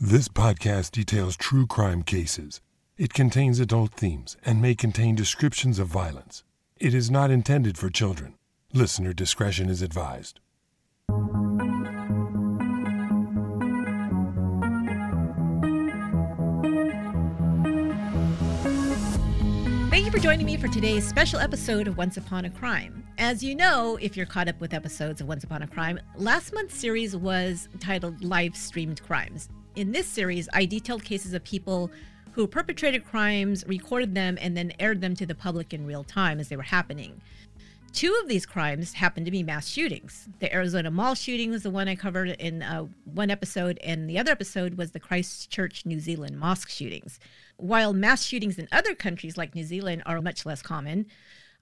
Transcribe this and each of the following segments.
This podcast details true crime cases. It contains adult themes and may contain descriptions of violence. It is not intended for children. Listener discretion is advised. Thank you for joining me for today's special episode of Once Upon a Crime. As you know, if you're caught up with episodes of Once Upon a Crime, last month's series was titled Live Streamed Crimes. In this series, I detailed cases of people who perpetrated crimes, recorded them, and then aired them to the public in real time as they were happening. Two of these crimes happened to be mass shootings. The Arizona Mall shooting was the one I covered in uh, one episode, and the other episode was the Christchurch, New Zealand mosque shootings. While mass shootings in other countries like New Zealand are much less common,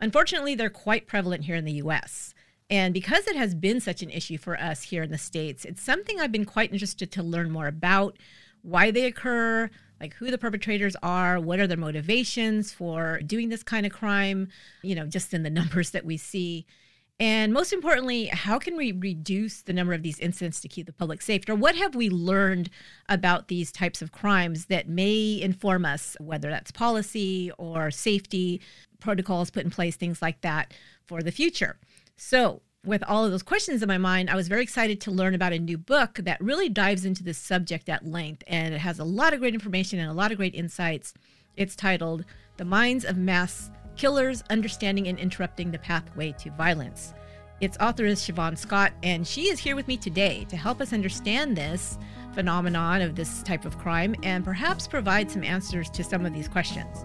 unfortunately, they're quite prevalent here in the US. And because it has been such an issue for us here in the States, it's something I've been quite interested to learn more about why they occur, like who the perpetrators are, what are their motivations for doing this kind of crime, you know, just in the numbers that we see. And most importantly, how can we reduce the number of these incidents to keep the public safe? Or what have we learned about these types of crimes that may inform us, whether that's policy or safety protocols put in place, things like that for the future? So, with all of those questions in my mind, I was very excited to learn about a new book that really dives into this subject at length. And it has a lot of great information and a lot of great insights. It's titled The Minds of Mass Killers Understanding and Interrupting the Pathway to Violence. Its author is Siobhan Scott, and she is here with me today to help us understand this phenomenon of this type of crime and perhaps provide some answers to some of these questions.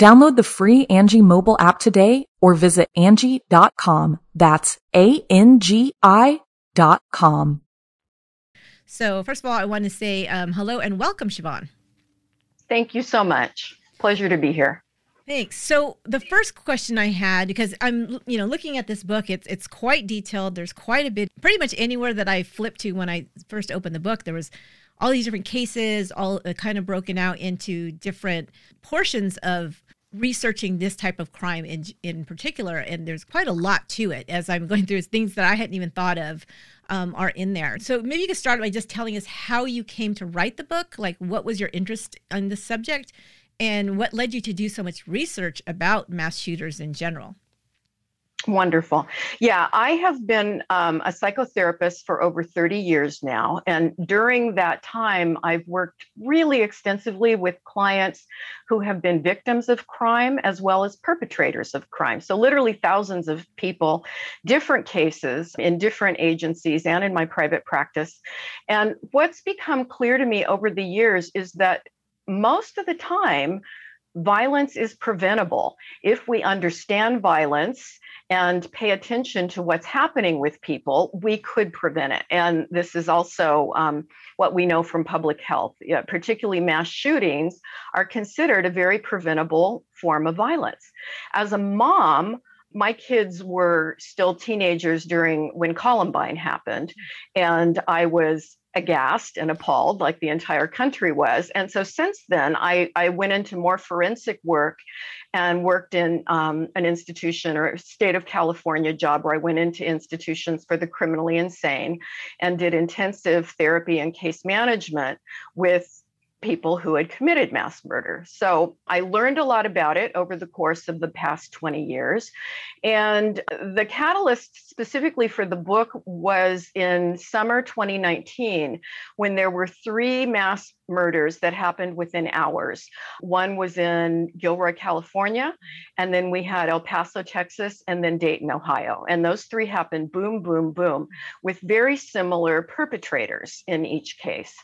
Download the free Angi mobile app today or visit Angi.com. That's A-N-G-I dot com. So, first of all, I want to say um, hello and welcome, Siobhan. Thank you so much. Pleasure to be here. Thanks. So the first question I had, because I'm, you know, looking at this book, it's it's quite detailed. There's quite a bit. Pretty much anywhere that I flipped to when I first opened the book, there was all these different cases, all uh, kind of broken out into different portions of researching this type of crime in in particular and there's quite a lot to it as i'm going through things that i hadn't even thought of um, are in there. So maybe you could start by just telling us how you came to write the book like what was your interest in the subject and what led you to do so much research about mass shooters in general Wonderful. Yeah, I have been um, a psychotherapist for over 30 years now. And during that time, I've worked really extensively with clients who have been victims of crime as well as perpetrators of crime. So, literally, thousands of people, different cases in different agencies and in my private practice. And what's become clear to me over the years is that most of the time, violence is preventable if we understand violence and pay attention to what's happening with people, we could prevent it. And this is also um, what we know from public health, yeah, particularly mass shootings are considered a very preventable form of violence. As a mom, my kids were still teenagers during when Columbine happened, and I was aghast and appalled like the entire country was. And so since then i, I went into more forensic work and worked in um, an institution or state of california job where i went into institutions for the criminally insane and did intensive therapy and case management with people who had committed mass murder. So I learned a lot about it over the course of the past 20 years. And the catalyst specifically for the book was in summer 2019 when there were three mass murders that happened within hours. One was in Gilroy, California, and then we had El Paso, Texas, and then Dayton, Ohio. And those three happened boom, boom, boom, with very similar perpetrators in each case.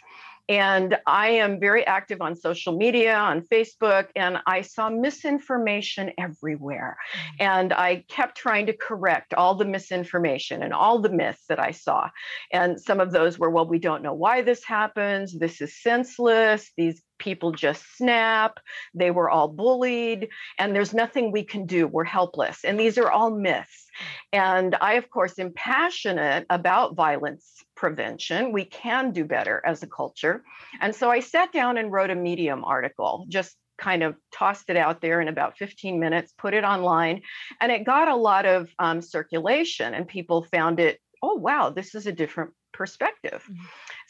And I am very active on social media, on Facebook, and I saw misinformation everywhere. Mm-hmm. And I kept trying to correct all the misinformation and all the myths that I saw. And some of those were, well, we don't know why this happens. This is senseless. These people just snap. They were all bullied, and there's nothing we can do. We're helpless. And these are all myths. And I, of course, am passionate about violence prevention. We can do better as a culture. And so I sat down and wrote a Medium article, just kind of tossed it out there in about 15 minutes, put it online, and it got a lot of um, circulation, and people found it, oh, wow, this is a different perspective. Mm-hmm.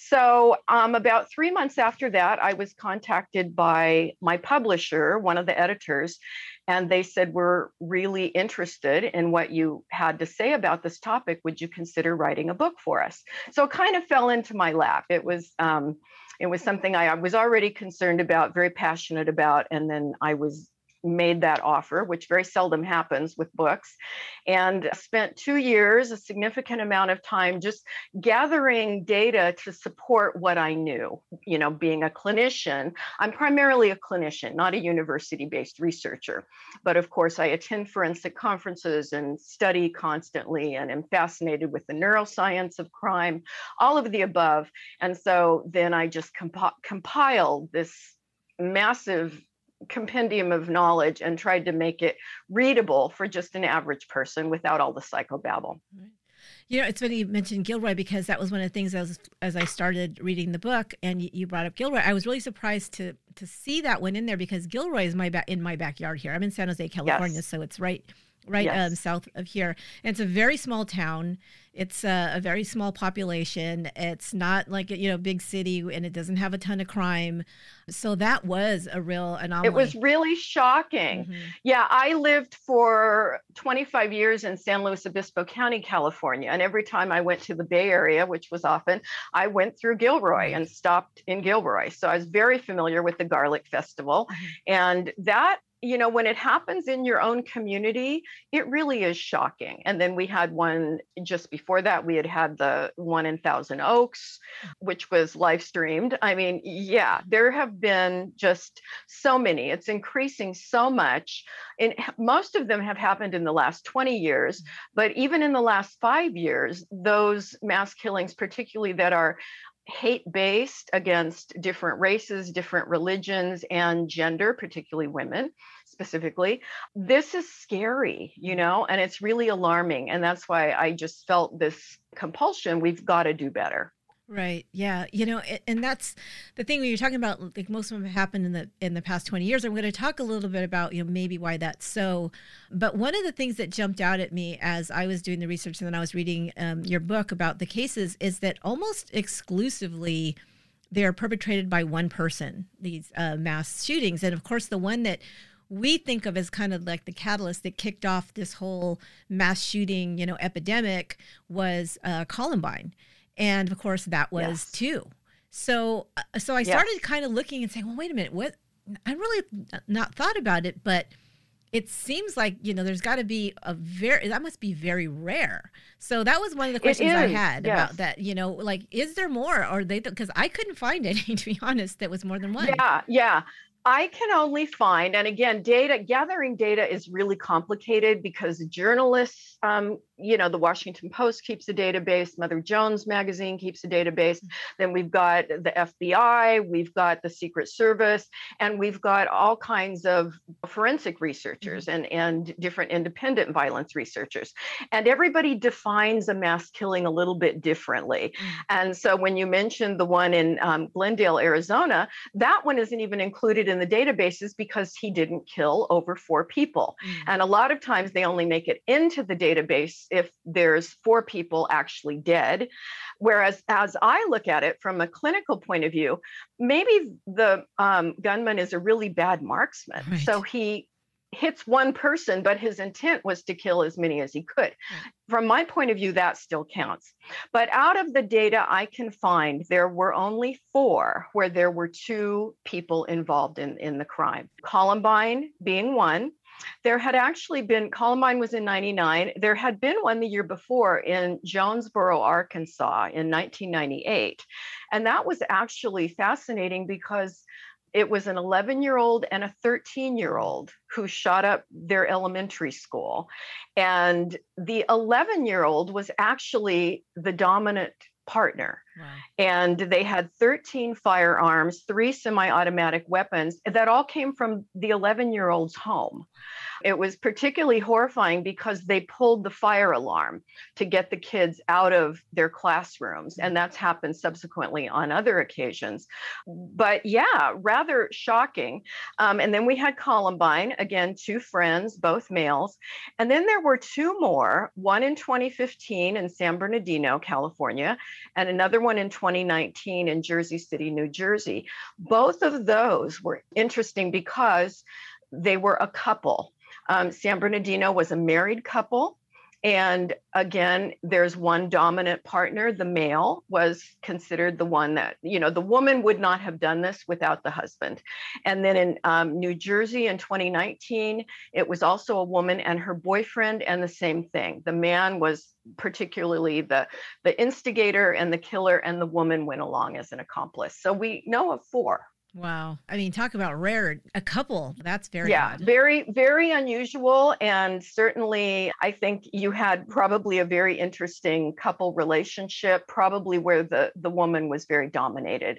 So, um, about three months after that, I was contacted by my publisher, one of the editors, and they said, We're really interested in what you had to say about this topic. Would you consider writing a book for us? So, it kind of fell into my lap. It was, um, it was something I was already concerned about, very passionate about, and then I was made that offer, which very seldom happens with books, and spent two years, a significant amount of time just gathering data to support what I knew. You know, being a clinician, I'm primarily a clinician, not a university based researcher. But of course, I attend forensic conferences and study constantly and am fascinated with the neuroscience of crime, all of the above. And so then I just comp- compiled this massive compendium of knowledge and tried to make it readable for just an average person without all the psychobabble. You know, it's funny you mentioned Gilroy because that was one of the things as as I started reading the book and you brought up Gilroy. I was really surprised to to see that one in there because Gilroy is my ba- in my backyard here. I'm in San Jose, California, yes. so it's right right yes. um, south of here. And it's a very small town. It's a, a, very small population. It's not like a you know big city, and it doesn't have a ton of crime. So that was a real anomaly. It was really shocking. Mm-hmm. Yeah, I lived for 25 years in San Luis Obispo County, California, and every time I went to the Bay Area, which was often, I went through Gilroy and stopped in Gilroy. So I was very familiar with the Garlic Festival, mm-hmm. and that you know, when it happens in your own community, it really is shocking. And then we had one just before that, we had had the one in Thousand Oaks, which was live streamed. I mean, yeah, there have been just so many. It's increasing so much. And most of them have happened in the last 20 years, mm-hmm. but even in the last five years, those mass killings, particularly that are hate based against different races, different religions, and gender, particularly women specifically. This is scary, you know, and it's really alarming. And that's why I just felt this compulsion we've got to do better. Right. Yeah. You know, and that's the thing when you're talking about like most of them have happened in the in the past 20 years. I'm going to talk a little bit about, you know, maybe why that's so. But one of the things that jumped out at me as I was doing the research and then I was reading um, your book about the cases is that almost exclusively they're perpetrated by one person, these uh, mass shootings. And of course, the one that we think of as kind of like the catalyst that kicked off this whole mass shooting, you know, epidemic was uh, Columbine and of course that was yes. two. So uh, so i started yes. kind of looking and saying well wait a minute. What i really not thought about it but it seems like you know there's got to be a very that must be very rare. So that was one of the questions i had yes. about that you know like is there more? Or they because i couldn't find any to be honest that was more than one. Yeah yeah. I can only find, and again, data gathering data is really complicated because journalists um, you know, the Washington Post keeps a database, Mother Jones magazine keeps a database. Mm-hmm. Then we've got the FBI, we've got the Secret Service, and we've got all kinds of forensic researchers mm-hmm. and, and different independent violence researchers. And everybody defines a mass killing a little bit differently. Mm-hmm. And so when you mentioned the one in um, Glendale, Arizona, that one isn't even included in the databases because he didn't kill over four people. And a lot of times they only make it into the database if there's four people actually dead. Whereas, as I look at it from a clinical point of view, maybe the um, gunman is a really bad marksman. Right. So he hits one person, but his intent was to kill as many as he could. From my point of view, that still counts. But out of the data I can find, there were only four where there were two people involved in, in the crime. Columbine being one. There had actually been, Columbine was in 99. There had been one the year before in Jonesboro, Arkansas in 1998. And that was actually fascinating because it was an 11 year old and a 13 year old who shot up their elementary school. And the 11 year old was actually the dominant partner. And they had 13 firearms, three semi automatic weapons that all came from the 11 year old's home. It was particularly horrifying because they pulled the fire alarm to get the kids out of their classrooms. And that's happened subsequently on other occasions. But yeah, rather shocking. Um, and then we had Columbine, again, two friends, both males. And then there were two more one in 2015 in San Bernardino, California, and another one in 2019 in Jersey City, New Jersey. Both of those were interesting because they were a couple. Um, San Bernardino was a married couple. And again, there's one dominant partner. The male was considered the one that, you know, the woman would not have done this without the husband. And then in um, New Jersey in 2019, it was also a woman and her boyfriend, and the same thing. The man was particularly the, the instigator and the killer, and the woman went along as an accomplice. So we know of four. Wow. I mean, talk about rare. A couple. That's very Yeah, odd. very, very unusual. And certainly, I think you had probably a very interesting couple relationship, probably where the, the woman was very dominated.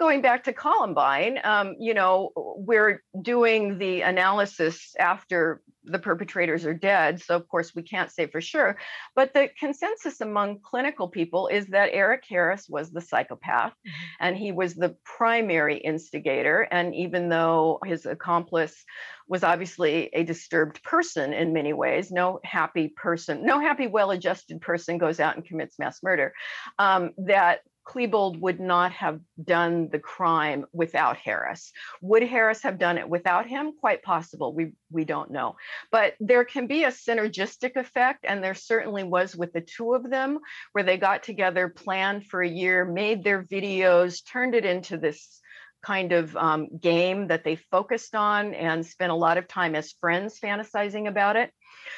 Going back to Columbine, um, you know, we're doing the analysis after the perpetrators are dead. So, of course, we can't say for sure. But the consensus among clinical people is that Eric Harris was the psychopath mm-hmm. and he was the primary instigator. And even though his accomplice was obviously a disturbed person in many ways, no happy person, no happy, well adjusted person goes out and commits mass murder, um, that Klebold would not have done the crime without Harris. Would Harris have done it without him? Quite possible. We we don't know. But there can be a synergistic effect, and there certainly was with the two of them, where they got together, planned for a year, made their videos, turned it into this kind of um, game that they focused on and spent a lot of time as friends fantasizing about it.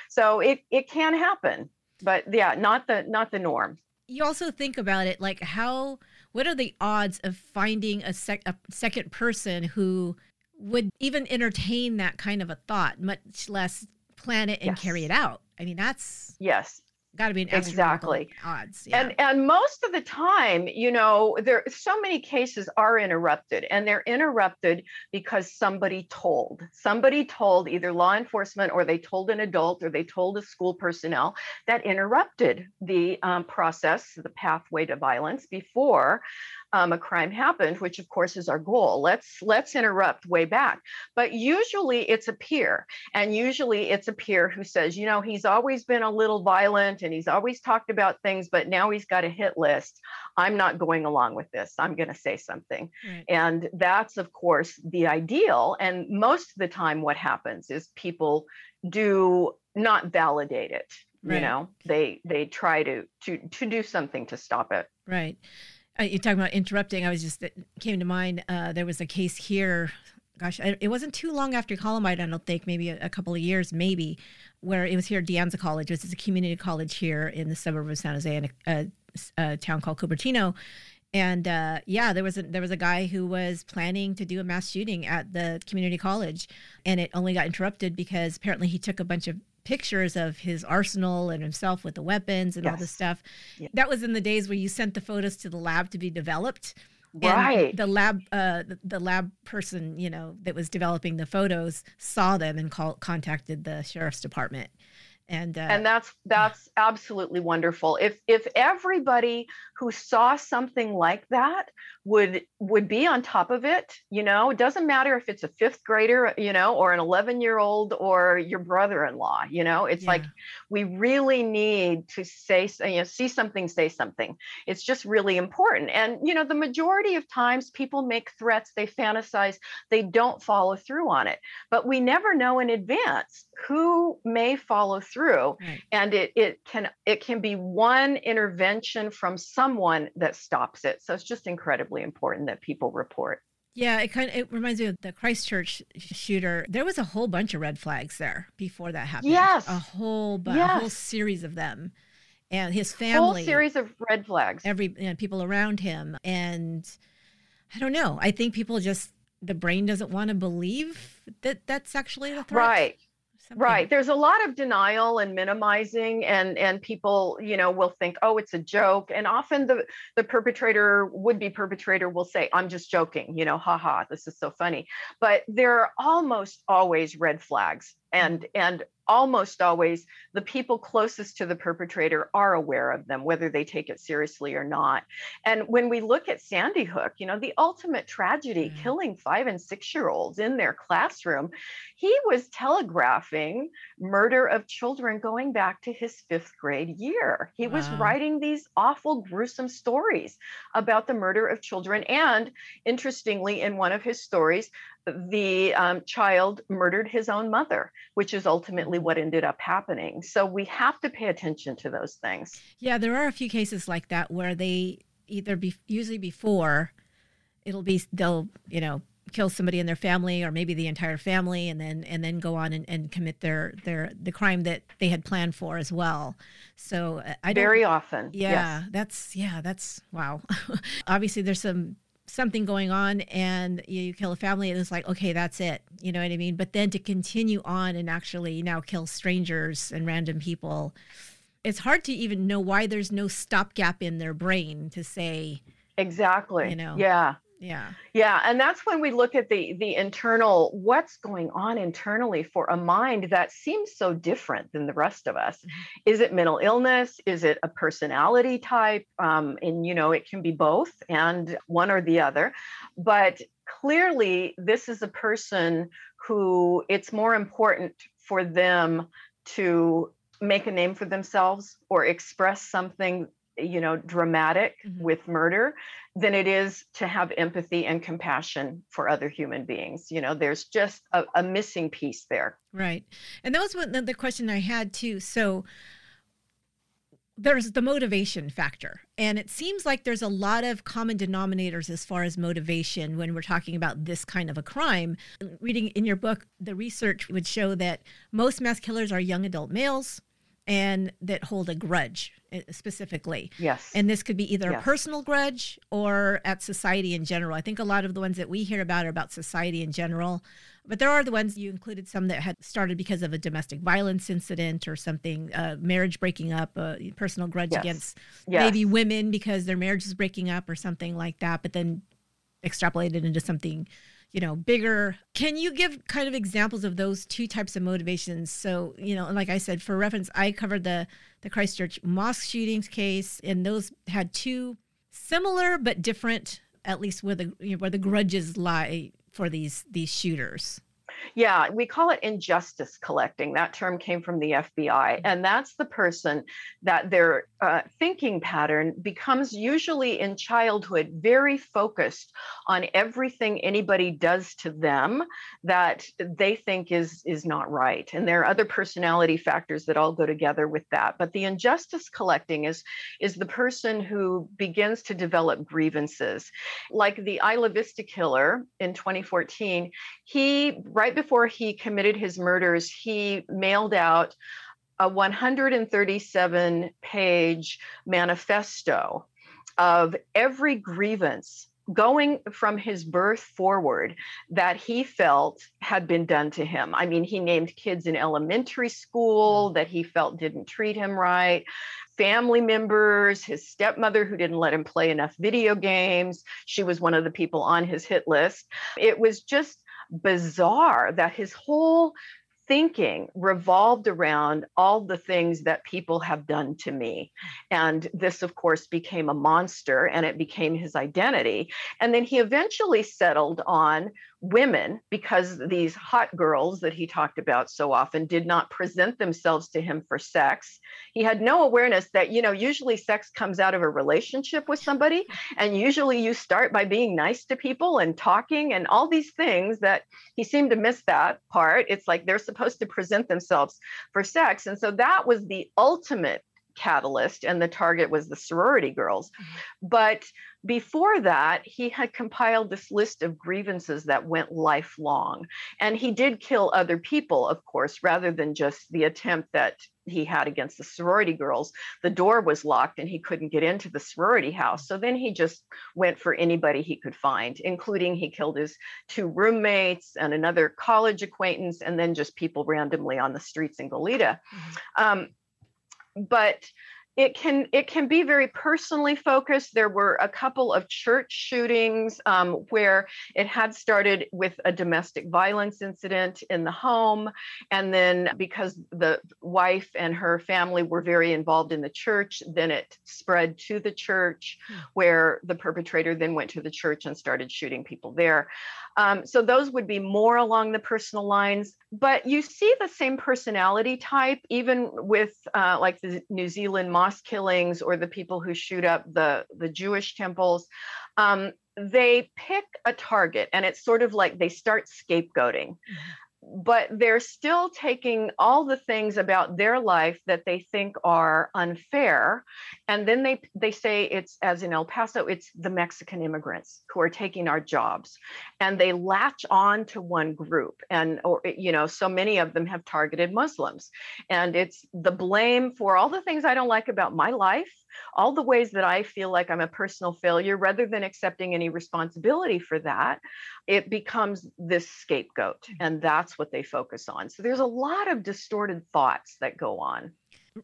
So it it can happen, but yeah, not the not the norm you also think about it like how what are the odds of finding a, sec- a second person who would even entertain that kind of a thought much less plan it and yes. carry it out i mean that's yes got to be an exactly odds yeah. and and most of the time you know there so many cases are interrupted and they're interrupted because somebody told somebody told either law enforcement or they told an adult or they told a school personnel that interrupted the um, process the pathway to violence before um, a crime happened, which of course is our goal. Let's let's interrupt way back. But usually it's a peer, and usually it's a peer who says, you know, he's always been a little violent and he's always talked about things, but now he's got a hit list. I'm not going along with this. I'm going to say something, right. and that's of course the ideal. And most of the time, what happens is people do not validate it right. you know they they try to to to do something to stop it right uh, you're talking about interrupting i was just it came to mind uh, there was a case here gosh it wasn't too long after columbine i don't think maybe a, a couple of years maybe where it was here at de Anza college which is a community college here in the suburb of san jose in a, a, a town called cupertino. And uh, yeah, there was a, there was a guy who was planning to do a mass shooting at the community college, and it only got interrupted because apparently he took a bunch of pictures of his arsenal and himself with the weapons and yes. all this stuff. That was in the days where you sent the photos to the lab to be developed. Right. the lab, uh, the, the, lab person, you know, that was developing the photos saw them and called, contacted the sheriff's department and uh, and that's that's absolutely wonderful if if everybody who saw something like that would would be on top of it you know? It doesn't matter if it's a fifth grader you know or an 11 year old or your brother-in-law you know? It's yeah. like we really need to say you know see something say something. It's just really important. And you know the majority of times people make threats they fantasize they don't follow through on it. But we never know in advance who may follow through right. and it it can it can be one intervention from someone that stops it. So it's just incredibly important that people report yeah, it kind of it reminds me of the Christchurch shooter. There was a whole bunch of red flags there before that happened. Yes, a whole bu- yes. a whole series of them, and his family. Whole series of red flags. Every you know, people around him, and I don't know. I think people just the brain doesn't want to believe that that's actually a threat. Right. Something. Right. There's a lot of denial and minimizing and and people, you know, will think, "Oh, it's a joke." And often the the perpetrator, would be perpetrator will say, "I'm just joking," you know, haha, this is so funny. But there are almost always red flags and and almost always the people closest to the perpetrator are aware of them whether they take it seriously or not and when we look at sandy hook you know the ultimate tragedy mm. killing 5 and 6 year olds in their classroom he was telegraphing murder of children going back to his 5th grade year he wow. was writing these awful gruesome stories about the murder of children and interestingly in one of his stories the um, child murdered his own mother, which is ultimately what ended up happening. So we have to pay attention to those things. Yeah, there are a few cases like that where they either be usually before it'll be they'll you know kill somebody in their family or maybe the entire family and then and then go on and, and commit their their the crime that they had planned for as well so uh, i very often yeah yes. that's yeah that's wow obviously there's some something going on and you kill a family and it's like okay that's it. You know what i mean? But then to continue on and actually now kill strangers and random people it's hard to even know why there's no stopgap in their brain to say exactly. you know. Yeah yeah. Yeah and that's when we look at the the internal what's going on internally for a mind that seems so different than the rest of us. Mm-hmm. is it mental illness? Is it a personality type? Um, and you know it can be both and one or the other. But clearly this is a person who it's more important for them to make a name for themselves or express something you know dramatic mm-hmm. with murder than it is to have empathy and compassion for other human beings. You know there's just a, a missing piece there. Right. And that was one the question i had too. So there's the motivation factor and it seems like there's a lot of common denominators as far as motivation when we're talking about this kind of a crime. Reading in your book the research would show that most mass killers are young adult males and that hold a grudge eh, specifically. Yes. And this could be either yes. a personal grudge or at society in general. I think a lot of the ones that we hear about are about society in general, but there are the ones you included some that had started because of a domestic violence incident or something, uh, marriage breaking up, a personal grudge yes. against yes. maybe women because their marriage is breaking up or something like that, but then extrapolated into something you know, bigger. Can you give kind of examples of those two types of motivations? So, you know, like I said, for reference, I covered the the Christchurch mosque shootings case, and those had two similar but different, at least where the you know, where the grudges lie for these these shooters. Yeah, we call it injustice collecting. That term came from the FBI. And that's the person that their uh, thinking pattern becomes usually in childhood very focused on everything anybody does to them that they think is, is not right. And there are other personality factors that all go together with that. But the injustice collecting is, is the person who begins to develop grievances. Like the Isla Vista killer in 2014, he, right before he committed his murders, he mailed out a 137 page manifesto of every grievance going from his birth forward that he felt had been done to him. I mean, he named kids in elementary school that he felt didn't treat him right, family members, his stepmother who didn't let him play enough video games. She was one of the people on his hit list. It was just bizarre that his whole thinking revolved around all the things that people have done to me. And this, of course, became a monster and it became his identity. And then he eventually settled on women because these hot girls that he talked about so often did not present themselves to him for sex. He had no awareness that, you know, usually sex comes out of a relationship with somebody. And usually you start by being nice to people and talking and all these things that he seemed to miss that part. It's like they're supposed to present themselves for sex. And so that was the ultimate catalyst and the target was the sorority girls. Mm-hmm. but before that he had compiled this list of grievances that went lifelong. And he did kill other people of course rather than just the attempt that he had against the sorority girls. The door was locked and he couldn't get into the sorority house. So then he just went for anybody he could find including he killed his two roommates and another college acquaintance and then just people randomly on the streets in goleta. Mm-hmm. um, but it can it can be very personally focused. There were a couple of church shootings um, where it had started with a domestic violence incident in the home and then because the wife and her family were very involved in the church then it spread to the church hmm. where the perpetrator then went to the church and started shooting people there. Um, so those would be more along the personal lines but you see the same personality type even with uh, like the new zealand mosque killings or the people who shoot up the the jewish temples. Um, they pick a target and it's sort of like they start scapegoating. Mm-hmm but they're still taking all the things about their life that they think are unfair and then they they say it's as in El Paso it's the Mexican immigrants who are taking our jobs and they latch on to one group and or you know so many of them have targeted Muslims and it's the blame for all the things I don't like about my life all the ways that I feel like I'm a personal failure, rather than accepting any responsibility for that, it becomes this scapegoat. Mm. And that's what they focus on. So there's a lot of distorted thoughts that go on.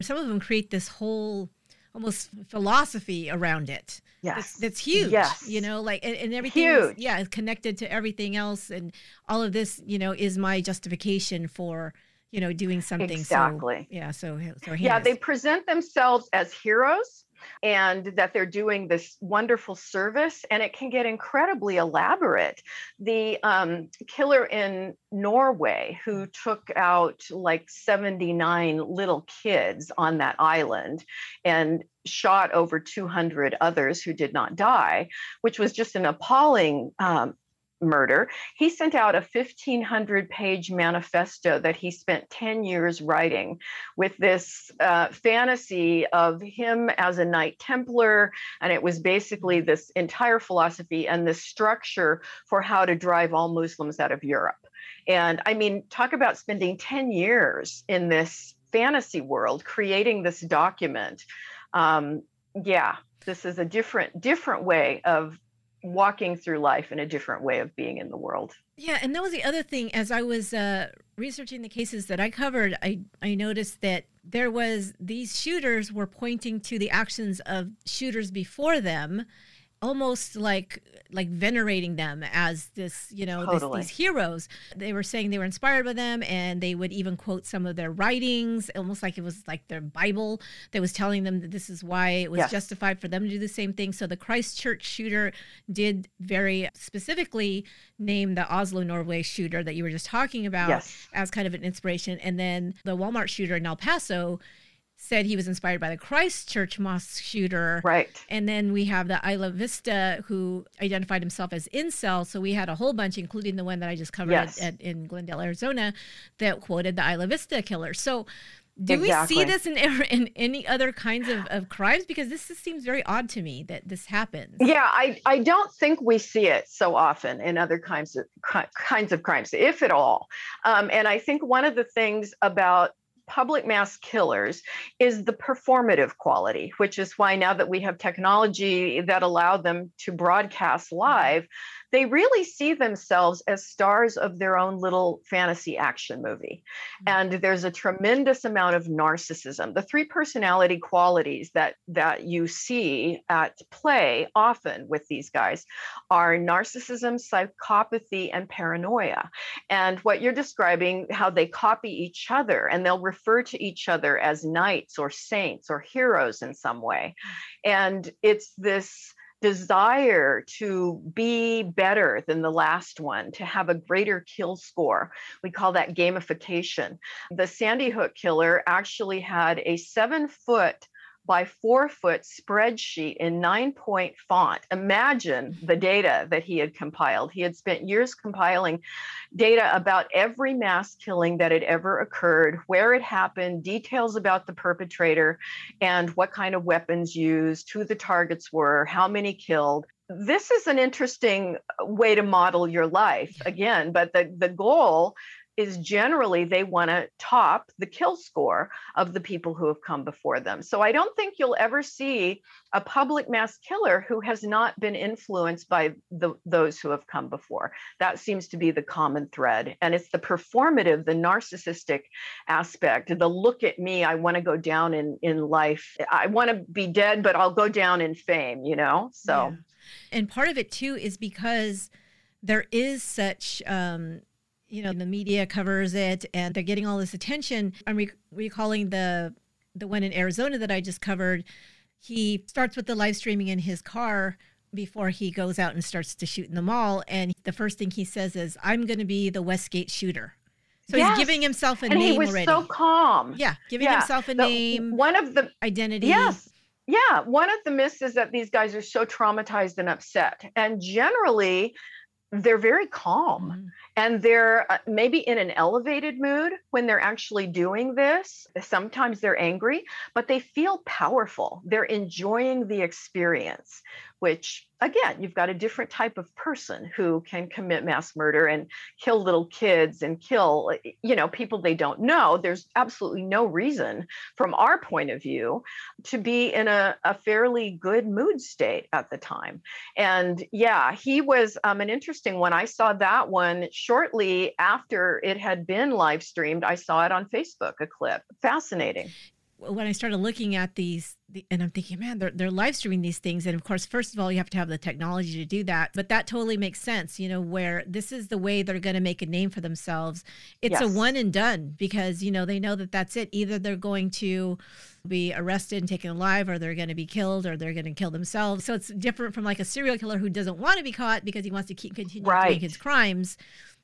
Some of them create this whole almost philosophy around it. Yes. That's, that's huge. Yes. You know, like, and, and everything, huge. yeah, is connected to everything else. And all of this, you know, is my justification for you know, doing something. Exactly. So, yeah. So, so yeah, they present themselves as heroes and that they're doing this wonderful service, and it can get incredibly elaborate. The um, killer in Norway, who took out like 79 little kids on that island and shot over 200 others who did not die, which was just an appalling um, murder, he sent out a 1,500 page manifesto that he spent 10 years writing with this uh, fantasy of him as a Knight Templar. And it was basically this entire philosophy and this structure for how to drive all Muslims out of Europe. And I mean, talk about spending 10 years in this fantasy world creating this document. Um, yeah, this is a different different way of walking through life in a different way of being in the world. Yeah, and that was the other thing. As I was uh, researching the cases that I covered, I I noticed that there was these shooters were pointing to the actions of shooters before them, almost like like venerating them as this you know Totally. this, these heroes they were saying they were inspired by them and they would even quote some of their writings almost like it was like their bible that was telling them that this is why it was Yes. justified for them to do the same thing so the christchurch shooter did very specifically name the oslo norway shooter that you were just talking about Yes. as kind of an inspiration and then the walmart shooter in el paso said he was inspired by the christchurch mosque shooter Right. and then we have the Isla Vista who identified himself as incel. So we had a whole bunch, including the one that I just covered Yes. at, in Glendale, Arizona, that quoted the Isla Vista killer. So do Exactly. we see this in, in any other kinds of, of crimes? Because this just seems very odd to me that this happens. Yeah, I, I don't think we see it so often in other kinds of kinds of crimes, if at all. Um, and I think one of the things about public mass killers is the performative quality, which is why now that we have technology that allow them to broadcast mm-hmm. live, they really see themselves as stars of their own little fantasy action movie. Mm. And there's a tremendous amount of narcissism. The three personality qualities that that you see at play often with these guys are narcissism, psychopathy, and paranoia. And what you're describing, how they copy each other and they'll refer to each other as knights or saints or heroes in some way. Mm. And it's this desire to be better than the last one, to have a greater kill score. We call that gamification. The Sandy Hook killer actually had a seven foot by four foot spreadsheet in nine point font. Imagine the data that he had compiled. He had spent years compiling data about every mass killing that had ever occurred, where it happened, details about the perpetrator, and what kind of weapons used, who the targets were, how many killed. This is an interesting way to model your life again, but the, the goal is generally they want to top the kill score of the people who have come before them. So I don't think you'll ever see a public mass killer who has not been influenced by the, those who have come before. That seems to be the common thread. And it's the performative, the narcissistic aspect, the look at me, I want to go down in, in life. I want to be dead, but I'll go down in fame, you know? So, Yeah. And part of it too is because there is such, um, you know, the media covers it and they're getting all this attention. I'm re- recalling the the one in Arizona that I just covered. He starts with the live streaming in his car before he goes out and starts to shoot in the mall. And the first thing he says is, "I'm going to be the Westgate shooter." So Yes. he's giving himself a and name he was already. so calm. yeah, giving Yeah. himself a The- name, One of the identity. Yes. Yeah. One of the myths is that these guys are so traumatized and upset. And generally, they're very calm Mhm. and they're uh, maybe in an elevated mood when they're actually doing this. Sometimes they're angry, but they feel powerful. They're enjoying the experience, which, again, you've got a different type of person who can commit mass murder and kill little kids and kill, you know, people they don't know. There's absolutely no reason from our point of view to be in a, a fairly good mood state at the time. And yeah, he was um, an interesting one. I saw that one shortly after it had been live streamed. I saw it on Facebook, a clip. Fascinating. When I started looking at these, the, and I'm thinking, man, they're, they're live streaming these things. And of course, first of all, you have to have the technology to do that. But that totally makes sense, you know, where this is the way they're going to make a name for themselves. It's a one and done because, you know, they know that that's it. Either they're going to be arrested and taken alive, or they're going to be killed, or they're going to kill themselves. So it's different from like a serial killer who doesn't want to be caught because he wants to keep continuing Right. his crimes.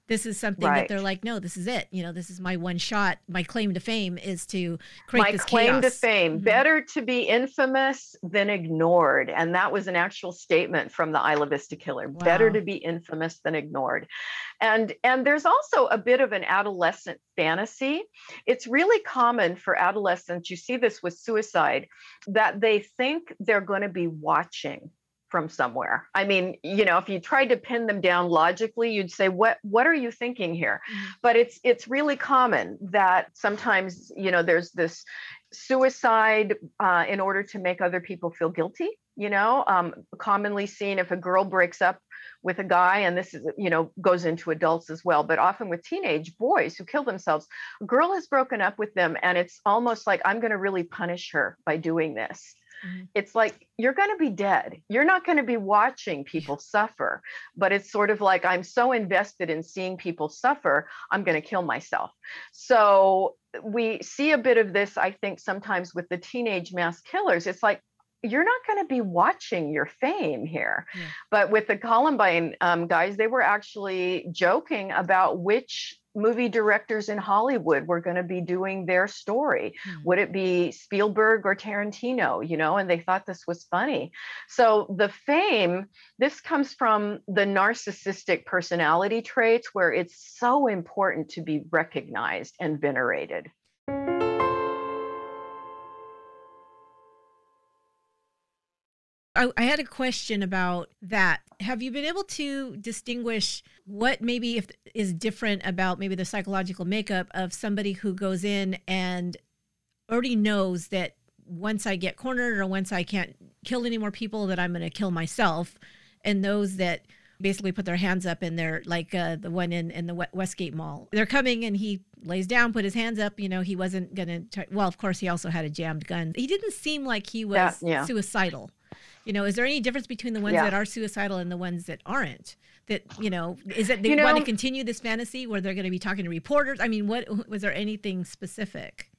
This is something that they're like, no, this is it. You know, this is my one shot. My claim to fame is to create My this claim to chaos. fame Mhm. better to be infamous than ignored. And that was an actual statement from the Isla Vista killer better to be infamous than ignored. And, and there's also a bit of an adolescent fantasy. It's really common for adolescents, you see this with suicide, that they think they're going to be watching from somewhere. I mean, you know, if you tried to pin them down logically, you'd say, "What what are you thinking here?" Mhm. But it's it's really common that sometimes, you know, there's this suicide uh, in order to make other people feel guilty. You know, um, commonly seen if a girl breaks up with a guy, and this is, you know, goes into adults as well, but often with teenage boys who kill themselves. A girl has broken up with them, and it's almost like I'm going to really punish her by doing this. Mm-hmm. It's like you're going to be dead. You're not going to be watching people suffer, but it's sort of like I'm so invested in seeing people suffer, I'm going to kill myself. So we see a bit of this, I think, sometimes with the teenage mass killers. It's like you're not going to be watching your fame here. Yeah. But with the Columbine um, guys, they were actually joking about which movie directors in Hollywood were going to be doing their story. Hmm. Would it be Spielberg or Tarantino, you know? And they thought this was funny. So the fame, this comes from the narcissistic personality traits where it's so important to be recognized and venerated. I, I, had a question about that. Have you been able to distinguish what maybe if is different about maybe the psychological makeup of somebody who goes in and already knows that once I get cornered or once I can't kill any more people that I'm going to kill myself, and those that basically put their hands up and they're like uh, the one in, in the Westgate Mall. They're coming and he lays down, put his hands up. You know, he wasn't going to. Well, of course, he also had a jammed gun. He didn't seem like he was yeah, yeah. suicidal. You know, is there any difference between the ones yeah. that are suicidal and the ones that aren't? That you know, is it they you know, want to continue this fantasy where they're going to be talking to reporters? I mean, what was there anything specific?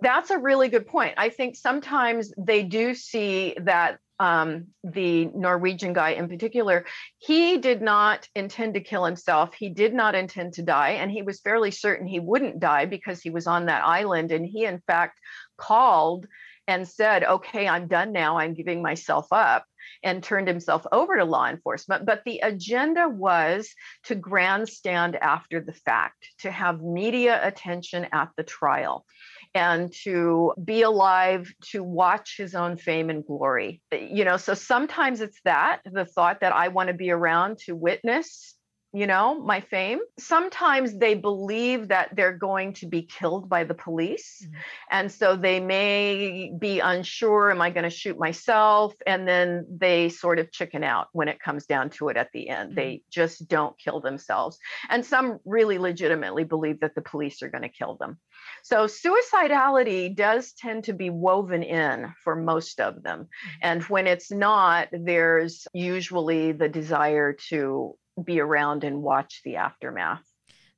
That's a really good point. I think sometimes they do see that um, the Norwegian guy in particular, he did not intend to kill himself. He did not intend to die. And he was fairly certain he wouldn't die because he was on that island. And he, in fact, called and said, okay, I'm done now. I'm giving myself up and turned himself over to law enforcement. But the agenda was to grandstand after the fact, to have media attention at the trial and to be alive to watch his own fame and glory. You know, so sometimes it's that the thought that I want to be around to witness you know, my fame. Sometimes they believe that they're going to be killed by the police. Mm-hmm. And so they may be unsure, am I going to shoot myself? And then they sort of chicken out when it comes down to it at the end. Mm-hmm. They just don't kill themselves. And some really legitimately believe that the police are going to kill them. So suicidality does tend to be woven in for most of them. Mm-hmm. And when it's not, there's usually the desire to be around and watch the aftermath.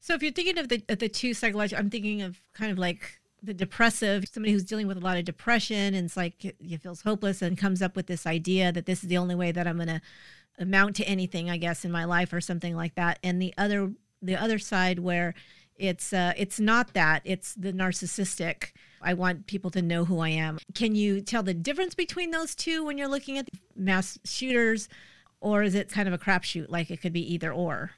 So if you're thinking of the of the two psychological, I'm thinking of kind of like the depressive, somebody who's dealing with a lot of depression and it's like he feels hopeless and comes up with this idea that this is the only way that I'm going to amount to anything, I guess, in my life or something like that. And the other the other side where it's uh, it's not that it's the narcissistic. I want people to know who I am. Can you tell the difference between those two when you're looking at mass shooters? Or is it kind of a crapshoot like it could be either or?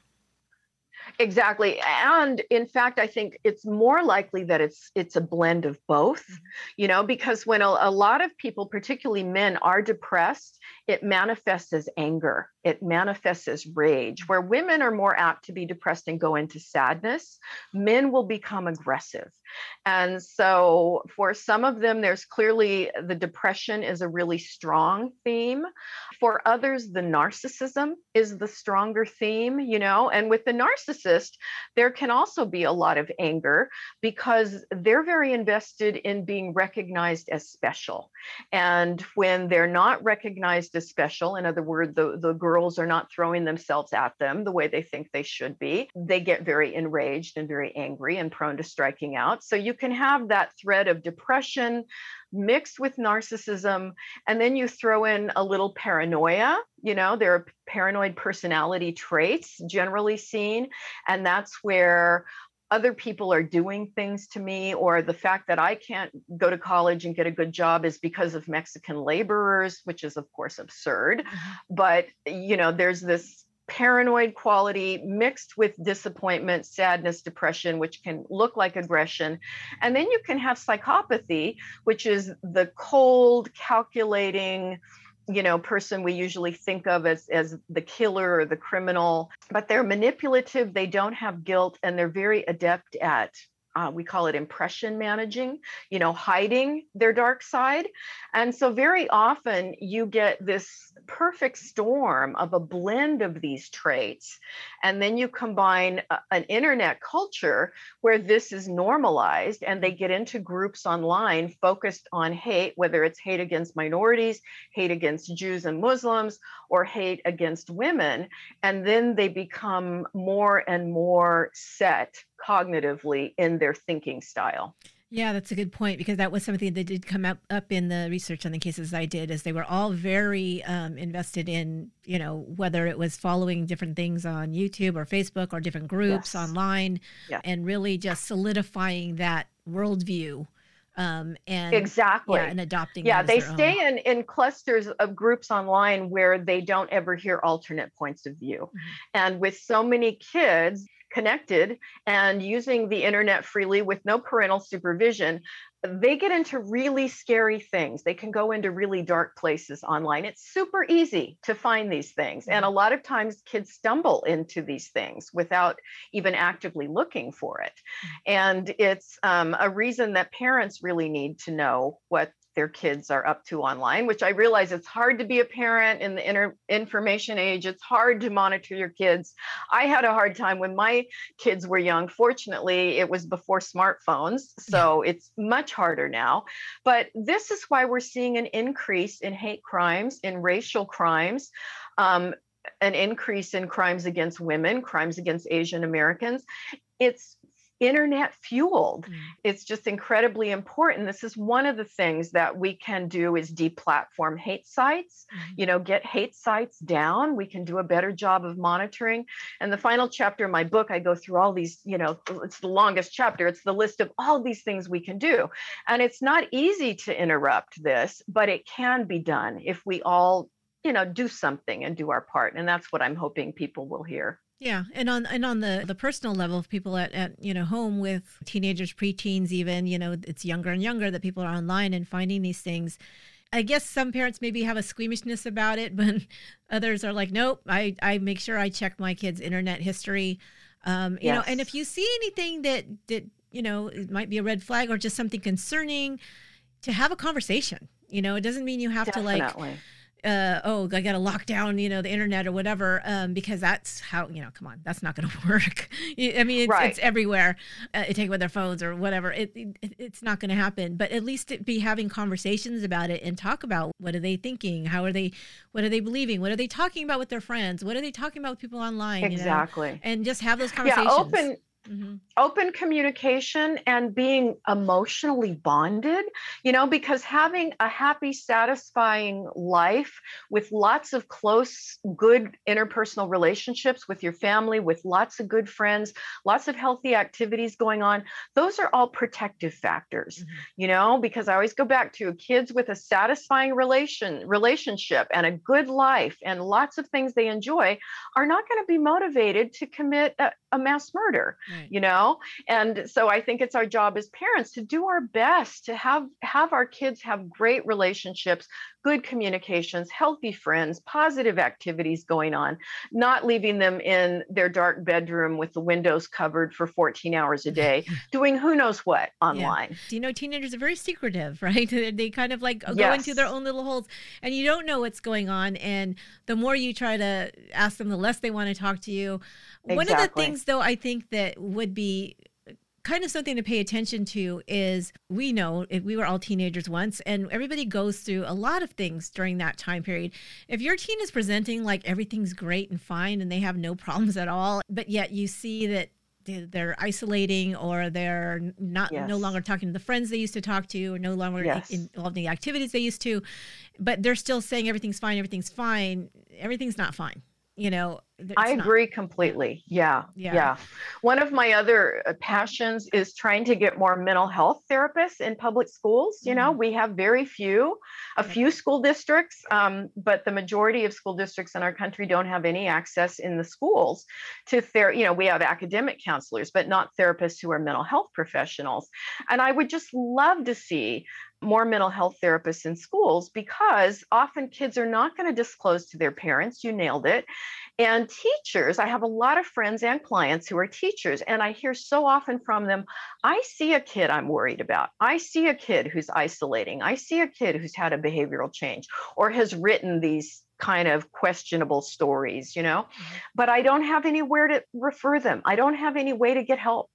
Exactly. And in fact i think it's more likely that it's it's a blend of both mm-hmm. you know because when a, a, lot of people particularly men are depressed it manifests as anger it manifests as rage where women are more apt to be depressed and go into sadness men will become aggressive. And so for some of them there's clearly the depression is a really strong theme. For others the narcissism is the stronger theme you know? And with the narcissist there can also be a lot of anger because they're very invested in being recognized as special. And when they're not recognized as special in other words the, the girls are not throwing themselves at them the way they think they should be. They get very enraged and very angry and prone to striking out. So you can have that thread of depression mixed with narcissism and then you throw in a little paranoia. You know there are paranoid personality traits generally seen and that's where other people are doing things to me or the fact that I can't go to college and get a good job is because of Mexican laborers which is of course absurd mm-hmm. but you know there's this paranoid quality mixed with disappointment, sadness, depression, which can look like aggression. And then you can have psychopathy, which is the cold, calculating, you know, person we usually think of as, as the killer or the criminal, but they're manipulative, they don't have guilt, and they're very adept at uh, we call it impression managing, you know, hiding their dark side. And so very often you get this perfect storm of a blend of these traits. And then you combine a, an internet culture where this is normalized and they get into groups online focused on hate, whether it's hate against minorities, hate against Jews and Muslims, or hate against women. And then they become more and more set cognitively in their thinking style. Yeah, that's a good point because that was something that did come up up in the research on the cases I did. Is they were all very um, invested in you know whether it was following different things on YouTube or Facebook or different groups yes. online, yes. and really just solidifying that worldview. Um, and exactly, yeah, and adopting. Yeah, they stay own. in in clusters of groups online where they don't ever hear alternate points of view, mm-hmm. and with so many kids connected and using the internet freely with no parental supervision, they get into really scary things. They can go into really dark places online. It's super easy to find these things. And a lot of times kids stumble into these things without even actively looking for it. And it's um, a reason that parents really need to know what their kids are up to online, which I realize it's hard to be a parent in the inter- information age. It's hard to monitor your kids. I had a hard time when my kids were young. Fortunately, it was before smartphones, so it's much harder now. But this is why we're seeing an increase in hate crimes, in racial crimes. Um, an increase in crimes against women, crimes against Asian Americans. It's internet fueled. Mm. It's just incredibly important. This is one of the things that we can do is deplatform hate sites, mm. you know, get hate sites down. We can do a better job of monitoring. And the final chapter of my book, I go through all these, you know, it's the longest chapter. It's the list of all these things we can do. And it's not easy to interrupt this, but it can be done if we all, you know, do something and do our part. And that's what I'm hoping people will hear. Yeah, and on and on the the personal level, of people at, at you know home with teenagers, preteens, even you know it's younger and younger that people are online and finding these things. I guess some parents maybe have a squeamishness about it, but others are like, nope. I I make sure I check my kids' internet history. Um, you yes. know, and if you see anything that that you know it might be a red flag or just something concerning, to have a conversation. You know, it doesn't mean you have Definitely. to like uh, oh, I got to lock down, you know, the internet or whatever, um, because that's how, you know, come on, that's not going to work. I mean, it's, right. it's everywhere. Uh, take with their phones or whatever. It, it it's not going to happen. But at least be having conversations about it and talk about what are they thinking, how are they, what are they believing, what are they talking about with their friends, what are they talking about with people online, exactly, you know? and just have those conversations. Yeah, open Mm-hmm. Open communication and being emotionally bonded, you know, because having a happy, satisfying life with lots of close, good interpersonal relationships with your family, with lots of good friends, lots of healthy activities going on, those are all protective factors, mm-hmm. you know, because I always go back to kids with a satisfying relation relationship and a good life and lots of things they enjoy are not going to be motivated to commit a, a mass murder right. you know and so i think it's our job as parents to do our best to have have our kids have great relationships good communications healthy friends positive activities going on not leaving them in their dark bedroom with the windows covered for 14 hours a day doing who knows what online yeah. you know teenagers are very secretive right they kind of like go yes. into their own little holes and you don't know what's going on and the more you try to ask them the less they want to talk to you exactly. one of the things though I think that would be kind of something to pay attention to is we know if we were all teenagers once and everybody goes through a lot of things during that time period if your teen is presenting like everything's great and fine and they have no problems at all but yet you see that they're isolating or they're not yes. no longer talking to the friends they used to talk to or no longer yes. involved in the activities they used to but they're still saying everything's fine everything's fine everything's not fine you know I agree not. completely. Yeah, yeah, yeah. One of my other uh, passions is trying to get more mental health therapists in public schools. You mm-hmm. know, we have very few, a few school districts, um, but the majority of school districts in our country don't have any access in the schools to ther. You know, we have academic counselors, but not therapists who are mental health professionals. And I would just love to see more mental health therapists in schools because often kids are not going to disclose to their parents. You nailed it. And teachers, I have a lot of friends and clients who are teachers, and I hear so often from them I see a kid I'm worried about. I see a kid who's isolating. I see a kid who's had a behavioral change or has written these kind of questionable stories, you know, mm-hmm. but I don't have anywhere to refer them. I don't have any way to get help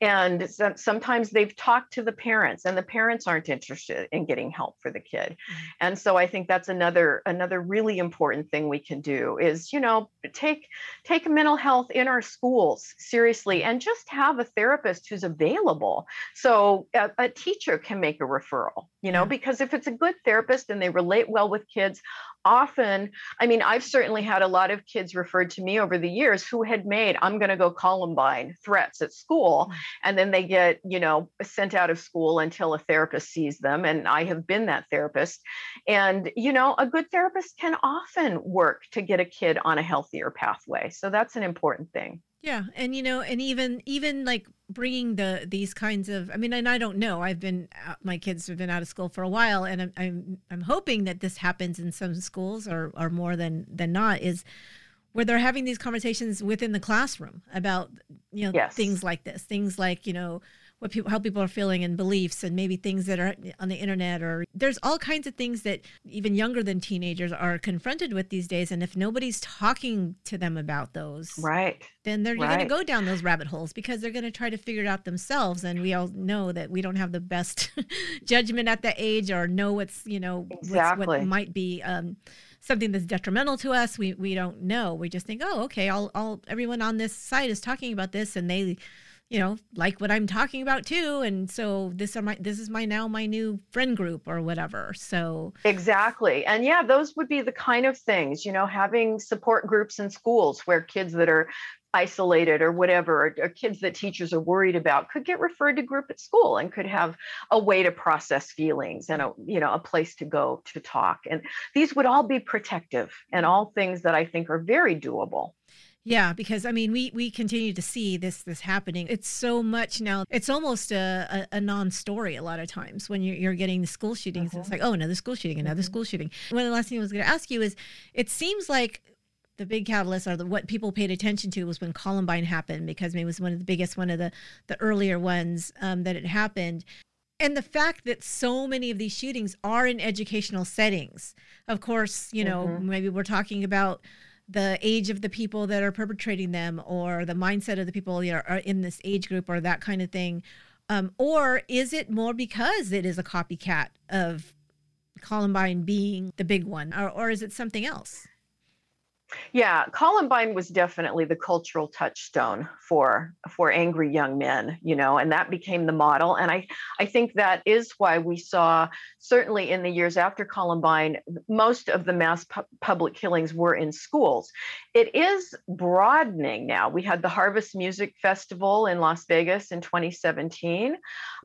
and sometimes they've talked to the parents and the parents aren't interested in getting help for the kid mm-hmm. and so i think that's another another really important thing we can do is you know take take mental health in our schools seriously and just have a therapist who's available so a, a teacher can make a referral you know because if it's a good therapist and they relate well with kids often i mean i've certainly had a lot of kids referred to me over the years who had made i'm going to go columbine threats at school mm and then they get you know sent out of school until a therapist sees them and i have been that therapist. And you know a good therapist can often work to get a kid on a healthier pathway so that's an important thing yeah and you know and even even like bringing the these kinds of i mean and i don't know i've been uh, my kids have been out of school for a while and i'm i'm, I'm hoping that this happens in some schools or or more than than not is where they're having these conversations within the classroom about you know yes. things like this things like you know what people how people are feeling and beliefs and maybe things that are on the internet or there's all kinds of things that even younger than teenagers are confronted with these days and if nobody's talking to them about those right then they're right. going to go down those rabbit holes because they're going to try to figure it out themselves and we all know that we don't have the best judgment at that age or know what's you know exactly. what might be um, something that's detrimental to us. We we don't know. We just think, oh, okay, all all everyone on this site is talking about this, and they, you know, like what I'm talking about too. And so this are my this is my now my new friend group or whatever. So exactly, and yeah, those would be the kind of things you know, having support groups in schools where kids that are isolated or whatever, or, or, kids that teachers are worried about could get referred to group at school and could have a way to process feelings and a you know a place to go to talk. And these would all be protective and all things that I think are very doable. Yeah, because I mean, we we continue to see this this happening. It's so much now. It's almost a, a, a non-story a lot of times when you're, you're getting the school shootings. Uh-huh. It's like, oh, another school shooting, another mm-hmm. school shooting. One of the last things I was going to ask you is, it seems like the big catalyst or the, what people paid attention to was when Columbine happened because it was one of the biggest, one of the the earlier ones um, that it happened. And the fact that so many of these shootings are in educational settings. Of course, you know, mm-hmm. maybe we're talking about the age of the people that are perpetrating them or the mindset of the people know, are in this age group or that kind of thing. Um, or is it more because it is a copycat of Columbine being the big one, or, or is it something else? Yeah, Columbine was definitely the cultural touchstone for for angry young men, you know, and that became the model. And I I think that is why we saw certainly in the years after Columbine, most of the mass pu- public killings were in schools. It is broadening now. We had the Harvest Music Festival in Las Vegas in 2017.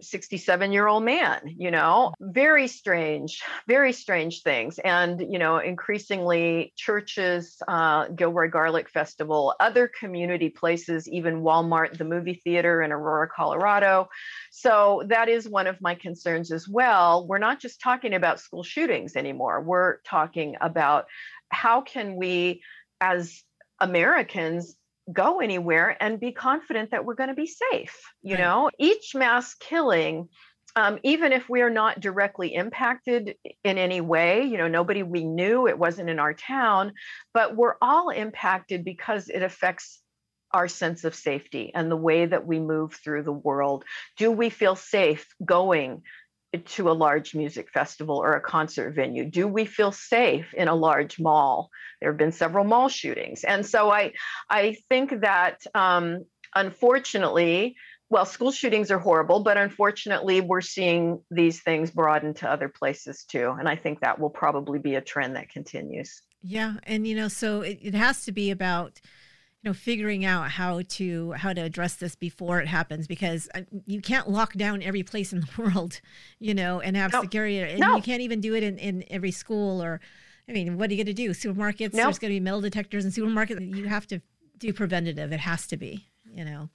67 year old man, you know, very strange, very strange things, and you know, increasingly churches uh, Gilroy Garlic Festival, other community places, even Walmart, the movie theater in Aurora, Colorado. So that is one of my concerns as well. We're not just talking about school shootings anymore. We're talking about how can we, as Americans, go anywhere and be confident that we're going to be safe. You know, each mass killing um, even if we are not directly impacted in any way, you know, nobody we knew, it wasn't in our town, but we're all impacted because it affects our sense of safety and the way that we move through the world. Do we feel safe going to a large music festival or a concert venue? Do we feel safe in a large mall? There have been several mall shootings, and so I, I think that um, unfortunately, well, school shootings are horrible, but unfortunately, we're seeing these things broaden to other places too. And I think that will probably be a trend that continues. Yeah. And, you know, so it, it has to be about, you know figuring out how to how to address this before it happens because uh, you can't lock down every place in the world you know and have no. security and no. you can't even do it in, in every school or i mean what are you going to do supermarkets no. there's going to be metal detectors in supermarkets you have to do preventative it has to be you know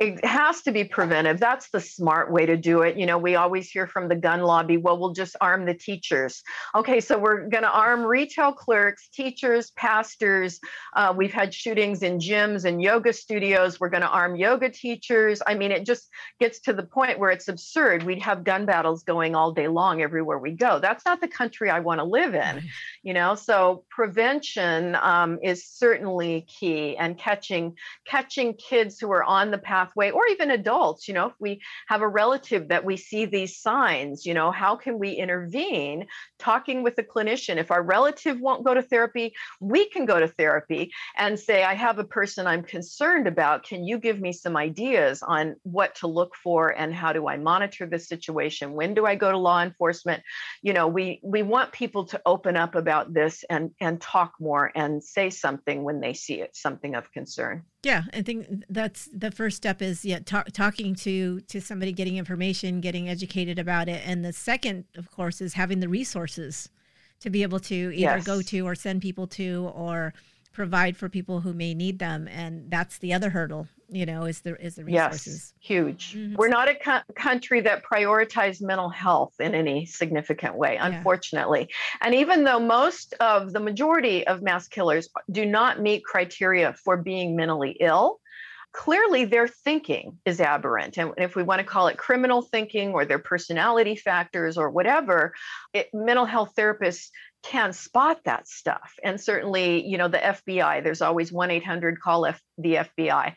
it has to be preventive. That's the smart way to do it. You know, we always hear from the gun lobby, well, we'll just arm the teachers. Okay, so we're going to arm retail clerks, teachers, pastors. Uh, we've had shootings in gyms and yoga studios. We're going to arm yoga teachers. I mean, it just gets to the point where it's absurd. We'd have gun battles going all day long everywhere we go. That's not the country I want to live in, you know? So prevention um, is certainly key and catching catching kids who are on the path pathway or even adults you know if we have a relative that we see these signs you know how can we intervene? Talking with a clinician if our relative won't go to therapy we can go to therapy and say i have a person i'm concerned about. Can you give me some ideas on what to look for and how do i monitor the situation? When do i go to law enforcement? You know we we want people to open up about this and and talk more and say something when they see it something of concern yeah, I think that's the first step is yeah talk, talking to to somebody, getting information, getting educated about it, and the second, of course, is having the resources to be able to either yes. go to or send people to or provide for people who may need them, and that's the other hurdle you know is the is the resources yes, huge mm-hmm. we're not a co- country that prioritizes mental health in any significant way unfortunately yeah. and even though most of the majority of mass killers do not meet criteria for being mentally ill clearly their thinking is aberrant and if we want to call it criminal thinking or their personality factors or whatever it, mental health therapists can spot that stuff. And certainly you know the fbi there's always 1-800 call F- the fbi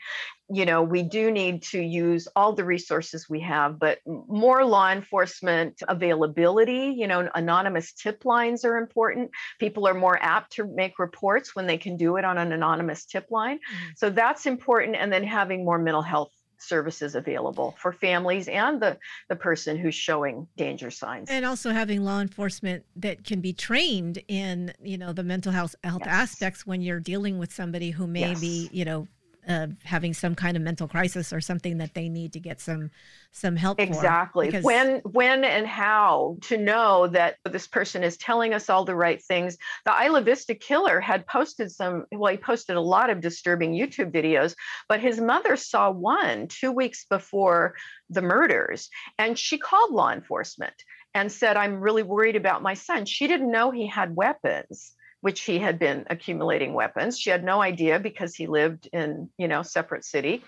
you know we do need to use all the resources we have but more law enforcement availability you know anonymous tip lines are important. People are more apt to make reports when they can do it on an anonymous tip line. Mm-hmm. so that's important and then having more mental health services available for families and the, the person who's showing danger signs. And also having law enforcement that can be trained in, you know, the mental health health yes. aspects when you're dealing with somebody who may yes. be, you know, uh, having some kind of mental crisis or something that they need to get some some help exactly. Because... when when and how to know that this person is telling us all the right things. The isla vista killer had posted some well he posted a lot of disturbing youtube videos but his mother saw one two weeks before the murders and she called law enforcement and said i'm really worried about my son. She didn't know he had weapons which he had been accumulating weapons. She had no idea because he lived in, you know, separate city.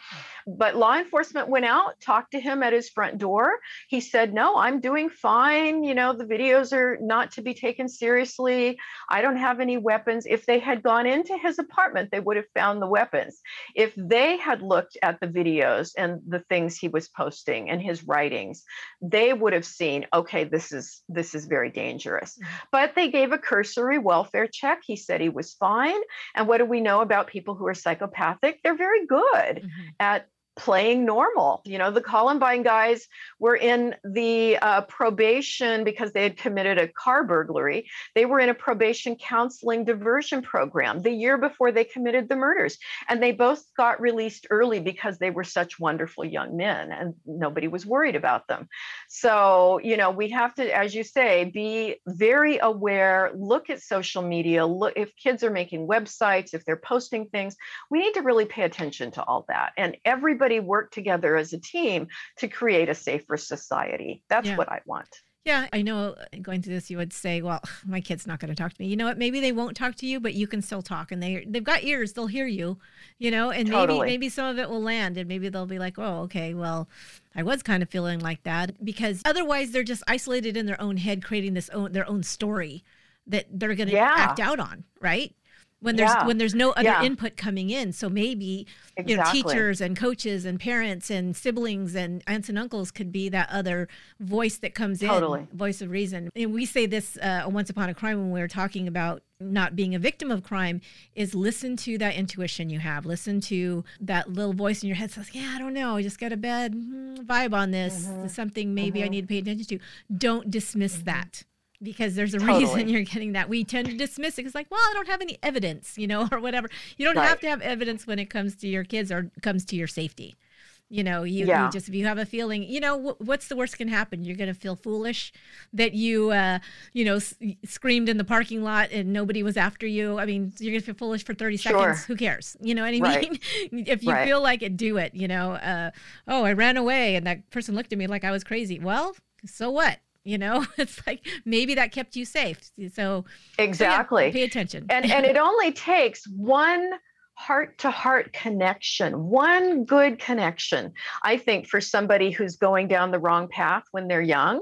But law enforcement went out, talked to him at his front door. He said, "No, I'm doing fine. You know, the videos are not to be taken seriously. I don't have any weapons." If they had gone into his apartment, they would have found the weapons. If they had looked at the videos and the things he was posting and his writings, they would have seen, "Okay, this is this is very dangerous." Mm-hmm. But they gave a cursory welfare check. He said he was fine. And what do we know about people who are psychopathic? They're very good mm-hmm. at playing normal. You know, the Columbine guys were in the uh, probation because they had committed a car burglary. They were in a probation counseling diversion program the year before they committed the murders. And they both got released early because they were such wonderful young men and nobody was worried about them. So, you know, we have to, as you say, be very aware, look at social media, look if kids are making websites, if they're posting things, we need to really pay attention to all that. And everybody everybody work together as a team to create a safer society. That's yeah. what I want. Yeah, I know uh, going through this, you would say, well, my kid's not going to talk to me. You know what? Maybe they won't talk to you, but you can still talk and they, they've got ears. They'll hear you, you know, and totally. maybe, maybe some of it will land and maybe they'll be like, oh, okay, well, I was kind of feeling like that because otherwise they're just isolated in their own head, creating this own, their own story that they're going to yeah. act out on. Right when there's yeah. when there's no other yeah. input coming in so maybe exactly. you know teachers and coaches and parents and siblings and aunts and uncles could be that other voice that comes totally. in voice of reason and we say this uh, once upon a crime when we were talking about not being a victim of crime is listen to that intuition you have listen to that little voice in your head says yeah i don't know i just got a bad hmm, vibe on this mm-hmm. something maybe mm-hmm. i need to pay attention to don't dismiss mm-hmm. that because there's a totally. reason you're getting that. We tend to dismiss it. It's like, well, I don't have any evidence, you know, or whatever. You don't right. have to have evidence when it comes to your kids or comes to your safety. You know, you, Yeah. you just if you have a feeling, you know, wh- what's the worst can happen? You're going to feel foolish that you, uh, you know, s- screamed in the parking lot and nobody was after you. I mean, you're going to feel foolish for 30 Sure. seconds. Who cares? You know what I Right. mean? if you Right. feel like it, do it. You know, uh, oh, I ran away and that person looked at me like I was crazy. Well, so what? You know, it's like maybe that kept you safe. So so yeah, Exactly. pay attention. and and it only takes one heart to heart connection one good connection i think for somebody who's going down the wrong path when they're young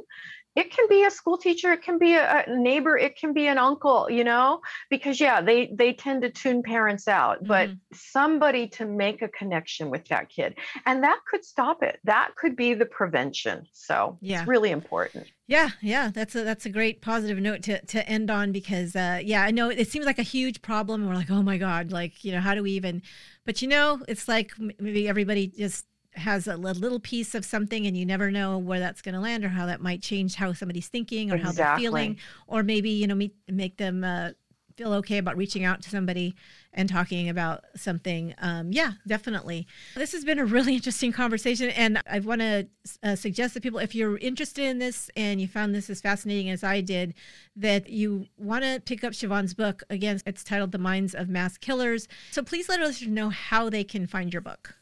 it can be a school teacher it can be a, neighbor it can be an uncle you know because yeah they they tend to tune parents out but Mhm. somebody to make a connection with that kid and that could stop it that could be the prevention so Yeah. it's really important Yeah, yeah, that's a that's a great positive note to to end on because uh, yeah, I know it seems like a huge problem. We're like, oh my god, like you know, how do we even? But you know, it's like maybe everybody just has a little piece of something, and you never know where that's going to land or how that might change how somebody's thinking or how they're feeling, or maybe you know, meet, make them. Uh, feel okay about reaching out to somebody and talking about something. Um, yeah definitely. This has been a really interesting conversation and i want to uh, suggest that people if you're interested in this and you found this as fascinating as i did that you want to pick up siobhan's book. Again it's titled the minds of mass killers. So please let us know how they can find your book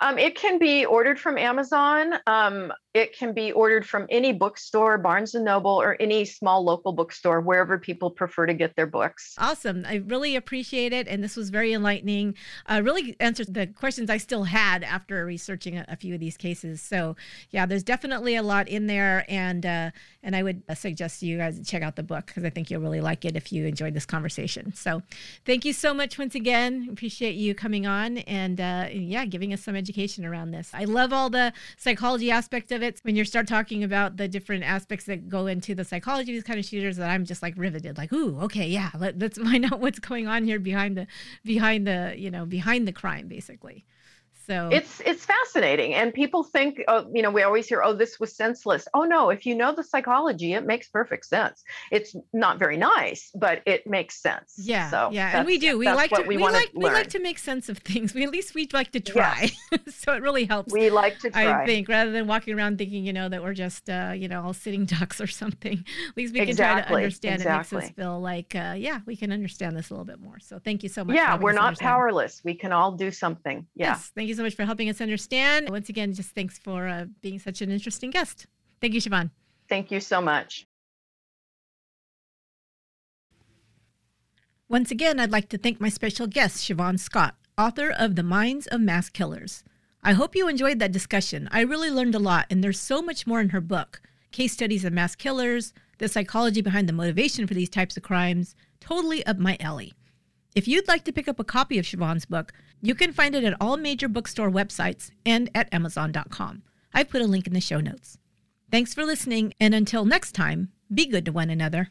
Um, it can be ordered from Amazon. Um, it can be ordered from any bookstore, Barnes and Noble, or any small local bookstore, wherever people prefer to get their books. Awesome. I really appreciate it. And this was very enlightening. Uh, really answered the questions I still had after researching a, a few of these cases. So, yeah, there's definitely a lot in there. And, uh, and I would uh, suggest you guys check out the book because I think you'll really like it if you enjoyed this conversation. So, thank you so much once again. Appreciate you coming on and, uh, yeah, giving us some education around this. I love all the psychology aspect of it. When you start talking about the different aspects that go into the psychology of these kind of shooters, that I'm just like riveted. Like, ooh, okay, yeah, let, let's find out what's going on here behind the, behind the, you know, behind the crime, basically. So It's it's fascinating, and people think, oh, you know, we always hear, oh, this was senseless. Oh no, if you know the psychology, it makes perfect sense. It's not very nice, but it makes sense. Yeah, so yeah, and we do. We like to. we, We, like. to We like to make sense of things. We at least we'd like to try. so it really helps. We like to try. I think rather than walking around thinking, you know, that we're just, uh, you know, all sitting ducks or something. At least we can try to Exactly, understand. It makes us feel like, uh, yeah, we can understand this a little bit more. So thank you so much. yeah, we're not understand. powerless. We can all do something. Yeah. Yes, thank you so much for helping us understand. Once again, just thanks for uh, being such an interesting guest. Thank you, Siobhan. Thank you so much. Once again, I'd like to thank my special guest, Siobhan Scott, author of The Minds of Mass Killers. I hope you enjoyed that discussion. I really learned a lot, and there's so much more in her book case studies of mass killers, the psychology behind the motivation for these types of crimes. Totally up my alley. If you'd like to pick up a copy of Siobhan's book, you can find it at all major bookstore websites and at Amazon.com. I've put a link in the show notes. Thanks for listening, and until next time, be good to one another.